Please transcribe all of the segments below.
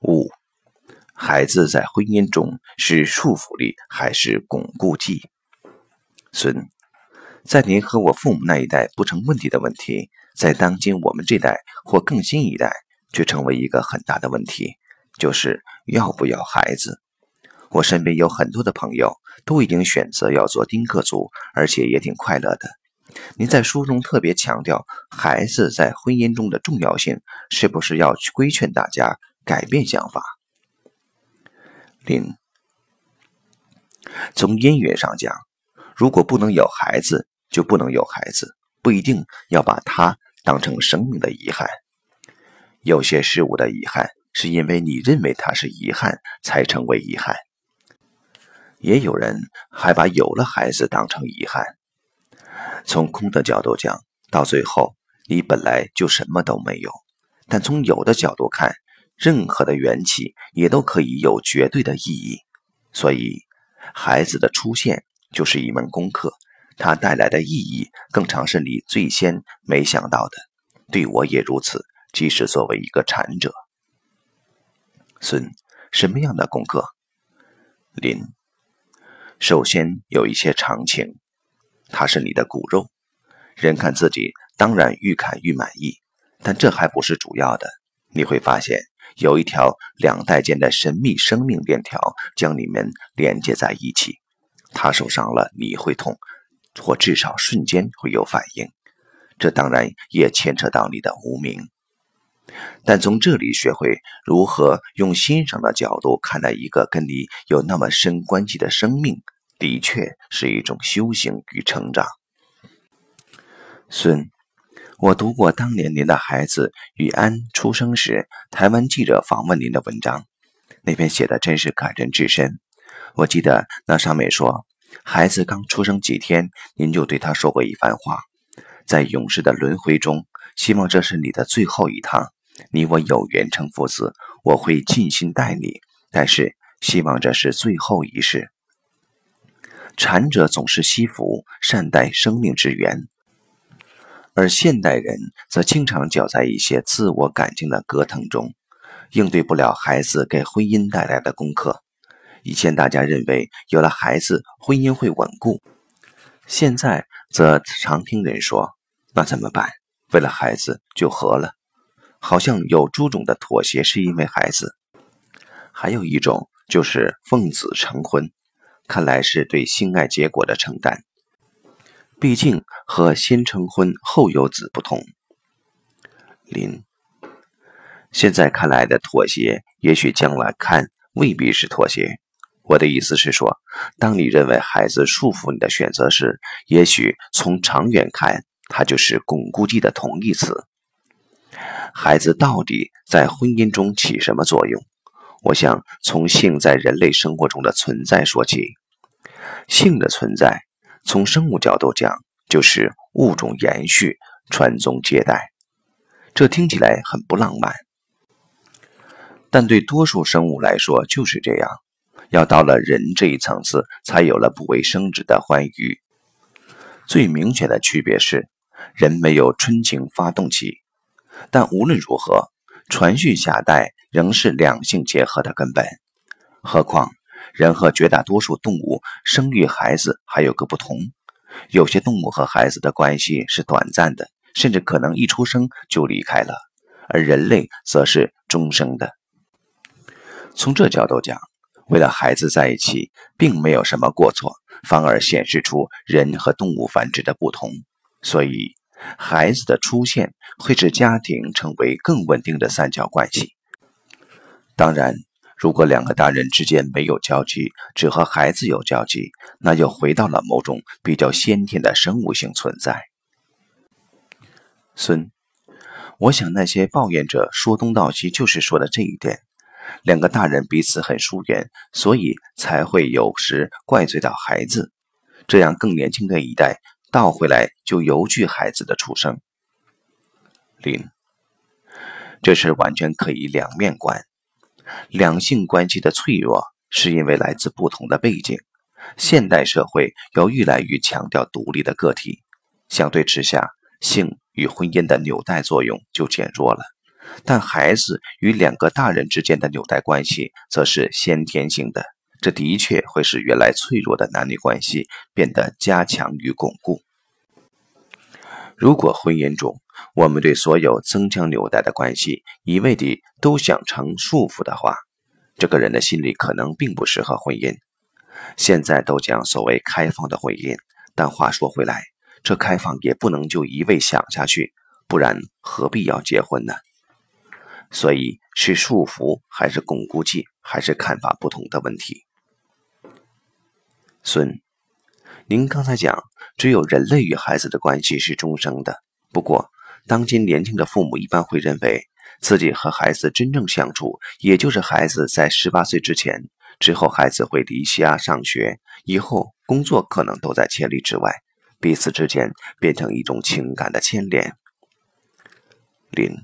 五，孩子在婚姻中是束缚力还是巩固剂？孙，在您和我父母那一代不成问题的问题，在当今我们这代或更新一代，却成为一个很大的问题，就是要不要孩子。我身边有很多的朋友都已经选择要做丁克族，而且也挺快乐的。您在书中特别强调孩子在婚姻中的重要性，是不是要去规劝大家改变想法？零，从姻缘上讲，如果不能有孩子，就不能有孩子，不一定要把它当成生命的遗憾。有些事物的遗憾，是因为你认为它是遗憾，才成为遗憾。也有人还把有了孩子当成遗憾。从空的角度讲，到最后你本来就什么都没有；但从有的角度看，任何的缘起也都可以有绝对的意义。所以，孩子的出现就是一门功课，它带来的意义更常是你最先没想到的。对我也如此，即使作为一个禅者。孙，什么样的功课？林。首先有一些常情，它是你的骨肉，人看自己当然愈看愈满意，但这还不是主要的。你会发现有一条两代间的神秘生命链条将你们连接在一起，他受伤了你会痛，或至少瞬间会有反应，这当然也牵扯到你的无名。但从这里学会如何用欣赏的角度看待一个跟你有那么深关系的生命，的确是一种修行与成长。孙，我读过当年您的孩子雨安出生时，台湾记者访问您的文章，那篇写的真是感人至深。我记得那上面说，孩子刚出生几天，您就对他说过一番话，在永世的轮回中，希望这是你的最后一趟。你我有缘成父子，我会尽心待你，但是希望这是最后一世。禅者总是惜福，善待生命之源，而现代人则经常搅在一些自我感情的隔腾中，应对不了孩子给婚姻带来的功课。以前大家认为有了孩子，婚姻会稳固，现在则常听人说：“那怎么办？为了孩子就和了。”好像有诸种的妥协是因为孩子，还有一种就是奉子成婚，看来是对性爱结果的承担。毕竟和先成婚后有子不同。林，现在看来的妥协，也许将来看未必是妥协。我的意思是说，当你认为孩子束缚你的选择时，也许从长远看，它就是巩固剂的同义词。孩子到底在婚姻中起什么作用？我想从性在人类生活中的存在说起。性的存在，从生物角度讲，就是物种延续、传宗接代。这听起来很不浪漫，但对多数生物来说就是这样。要到了人这一层次，才有了不为生殖的欢愉。最明显的区别是，人没有春情发动期。但无论如何，传续下代仍是两性结合的根本。何况人和绝大多数动物生育孩子还有个不同：有些动物和孩子的关系是短暂的，甚至可能一出生就离开了；而人类则是终生的。从这角度讲，为了孩子在一起，并没有什么过错，反而显示出人和动物繁殖的不同。所以。孩子的出现会使家庭成为更稳定的三角关系。当然，如果两个大人之间没有交集，只和孩子有交集，那又回到了某种比较先天的生物性存在。孙，我想那些抱怨者说东道西，就是说的这一点：两个大人彼此很疏远，所以才会有时怪罪到孩子，这样更年轻的一代。倒回来就犹惧孩子的出生。林，这事完全可以两面观。两性关系的脆弱是因为来自不同的背景。现代社会要愈来愈强调独立的个体，相对之下，性与婚姻的纽带作用就减弱了。但孩子与两个大人之间的纽带关系则是先天性的，这的确会使原来脆弱的男女关系变得加强与巩固。如果婚姻中我们对所有增强纽带的关系一味地都想成束缚的话，这个人的心理可能并不适合婚姻。现在都讲所谓开放的婚姻，但话说回来，这开放也不能就一味想下去，不然何必要结婚呢？所以是束缚还是巩固剂，还是看法不同的问题。孙，您刚才讲，只有人类与孩子的关系是终生的。不过，当今年轻的父母一般会认为，自己和孩子真正相处，也就是孩子在十八岁之前，之后孩子会离家上学，以后工作可能都在千里之外，彼此之间变成一种情感的牵连。零。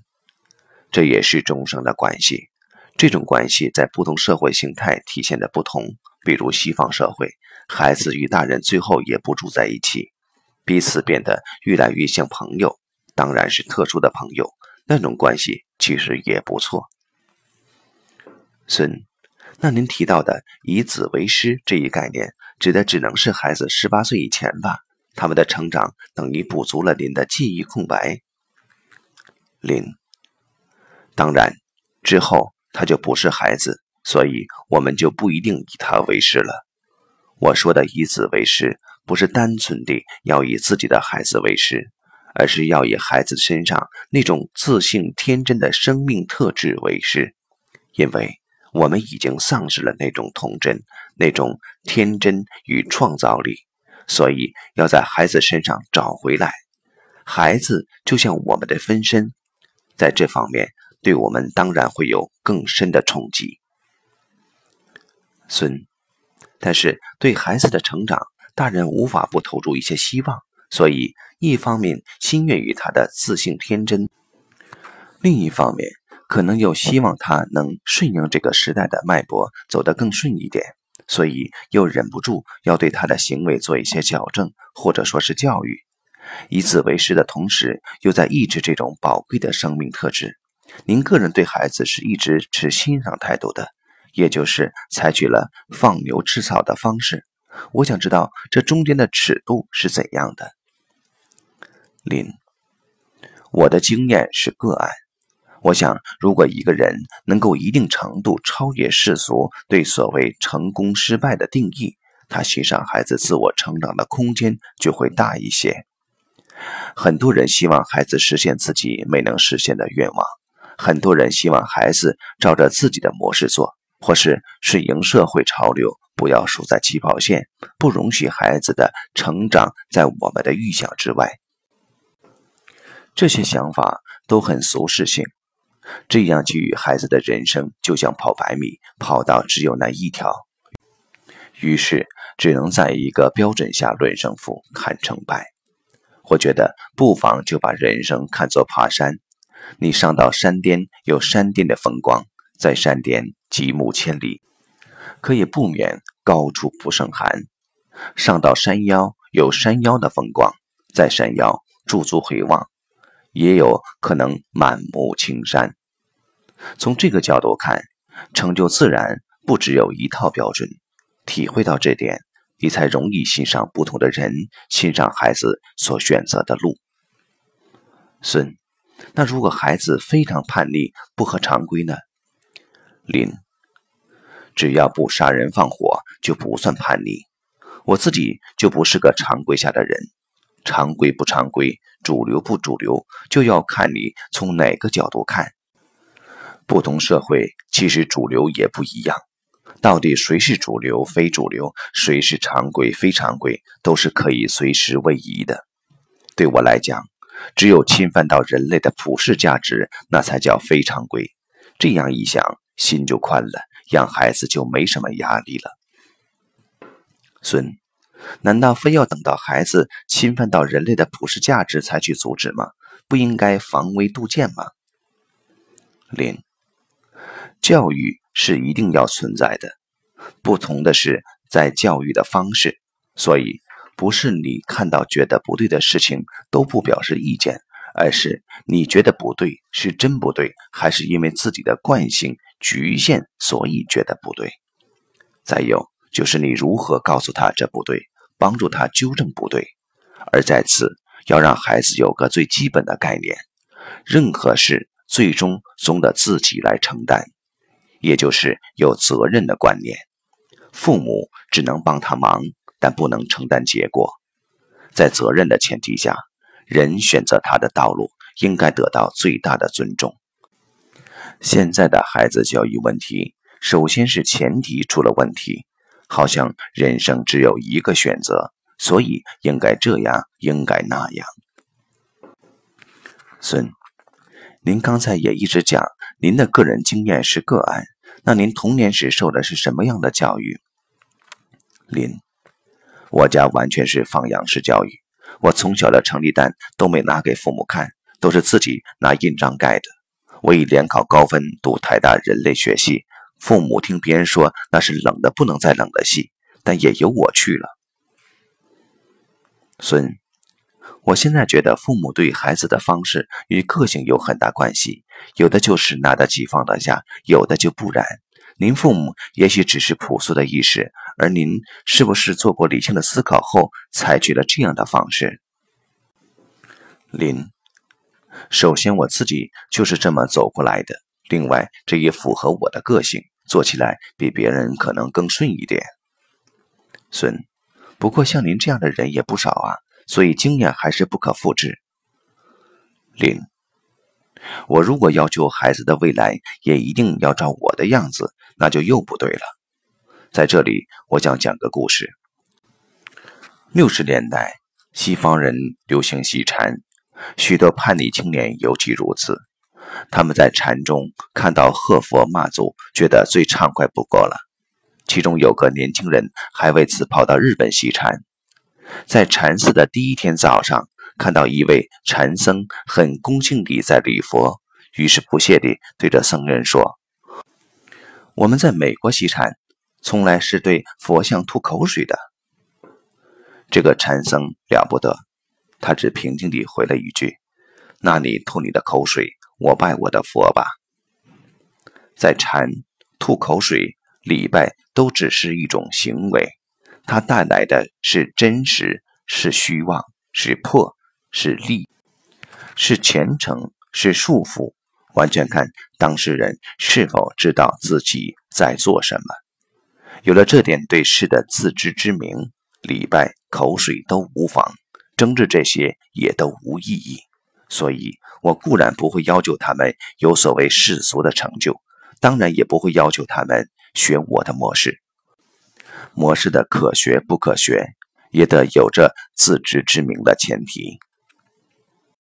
这也是终生的关系，这种关系在不同社会形态体现的不同。比如西方社会，孩子与大人最后也不住在一起，彼此变得越来越像朋友，当然是特殊的朋友。那种关系其实也不错。孙，那您提到的以子为师这一概念，指的只能是孩子十八岁以前吧？他们的成长等于补足了您的记忆空白。林。当然，之后他就不是孩子，所以我们就不一定以他为师了。我说的以子为师，不是单纯的要以自己的孩子为师，而是要以孩子身上那种自信天真的生命特质为师，因为我们已经丧失了那种童真、那种天真与创造力，所以要在孩子身上找回来。孩子就像我们的分身，在这方面。对我们当然会有更深的冲击，孙。但是对孩子的成长，大人无法不投入一些希望。所以，一方面心悦于他的自信天真，另一方面可能又希望他能顺应这个时代的脉搏，走得更顺一点。所以又忍不住要对他的行为做一些矫正，或者说是教育。以此为师的同时，又在抑制这种宝贵的生命特质。您个人对孩子是一直持欣赏态度的，也就是采取了放牛吃草的方式。我想知道这中间的尺度是怎样的。林，我的经验是个案。我想，如果一个人能够一定程度超越世俗对所谓成功失败的定义，他欣赏孩子自我成长的空间就会大一些。很多人希望孩子实现自己没能实现的愿望。很多人希望孩子照着自己的模式做，或是顺应社会潮流，不要输在起跑线，不容许孩子的成长在我们的预想之外。这些想法都很俗世性，这样给予孩子的人生就像跑百米，跑道只有那一条，于是只能在一个标准下论胜负、看成败。我觉得不妨就把人生看作爬山。你上到山巅，有山巅的风光，在山巅极目千里，可也不免高处不胜寒；上到山腰，有山腰的风光，在山腰驻足回望，也有可能满目青山。从这个角度看，成就自然不只有一套标准。体会到这点，你才容易欣赏不同的人，欣赏孩子所选择的路。孙。那如果孩子非常叛逆、不合常规呢？林，只要不杀人放火，就不算叛逆。我自己就不是个常规下的人，常规不常规，主流不主流，就要看你从哪个角度看。不同社会其实主流也不一样，到底谁是主流、非主流，谁是常规、非常规，都是可以随时位移的。对我来讲。只有侵犯到人类的普世价值，那才叫非常规。这样一想，心就宽了，养孩子就没什么压力了。孙，难道非要等到孩子侵犯到人类的普世价值才去阻止吗？不应该防微杜渐吗？林，教育是一定要存在的，不同的是在教育的方式，所以。不是你看到觉得不对的事情都不表示意见，而是你觉得不对是真不对，还是因为自己的惯性局限所以觉得不对？再有就是你如何告诉他这不对，帮助他纠正不对。而在此要让孩子有个最基本的概念：任何事最终总得自己来承担，也就是有责任的观念。父母只能帮他忙，但不能承担结果。在责任的前提下。人选择他的道路，应该得到最大的尊重。现在的孩子教育问题，首先是前提出了问题，好像人生只有一个选择，所以应该这样，应该那样。孙，您刚才也一直讲，您的个人经验是个案，那您童年时受的是什么样的教育？林，我家完全是放养式教育。我从小的成绩单都没拿给父母看，都是自己拿印章盖的。我以联考高分读台大人类学系，父母听别人说那是冷的不能再冷的系，但也由我去了。孙，我现在觉得父母对孩子的方式与个性有很大关系，有的就是拿得起放得下，有的就不然。您父母也许只是朴素的意识，而您是不是做过理性的思考后采取了这样的方式？林，首先我自己就是这么走过来的，另外这也符合我的个性，做起来比别人可能更顺一点。孙，不过像您这样的人也不少啊，所以经验还是不可复制。林。我如果要求孩子的未来也一定要照我的样子，那就又不对了。在这里，我想讲个故事。六十年代，西方人流行习禅，许多叛逆青年尤其如此。他们在禅中看到贺佛骂祖，觉得最畅快不过了。其中有个年轻人还为此跑到日本习禅，在禅寺的第一天早上。看到一位禅僧很恭敬地在礼佛，于是不屑地对着僧人说：“我们在美国西禅，从来是对佛像吐口水的。”这个禅僧了不得，他只平静地回了一句：“那你吐你的口水，我拜我的佛吧。”在禅吐口水、礼拜都只是一种行为，它带来的是真实，是虚妄，是破。是利，是虔诚，是束缚，完全看当事人是否知道自己在做什么。有了这点对事的自知之明，礼拜、口水都无妨，争执这些也都无意义。所以，我固然不会要求他们有所谓世俗的成就，当然也不会要求他们学我的模式。模式的可学不可学，也得有着自知之明的前提。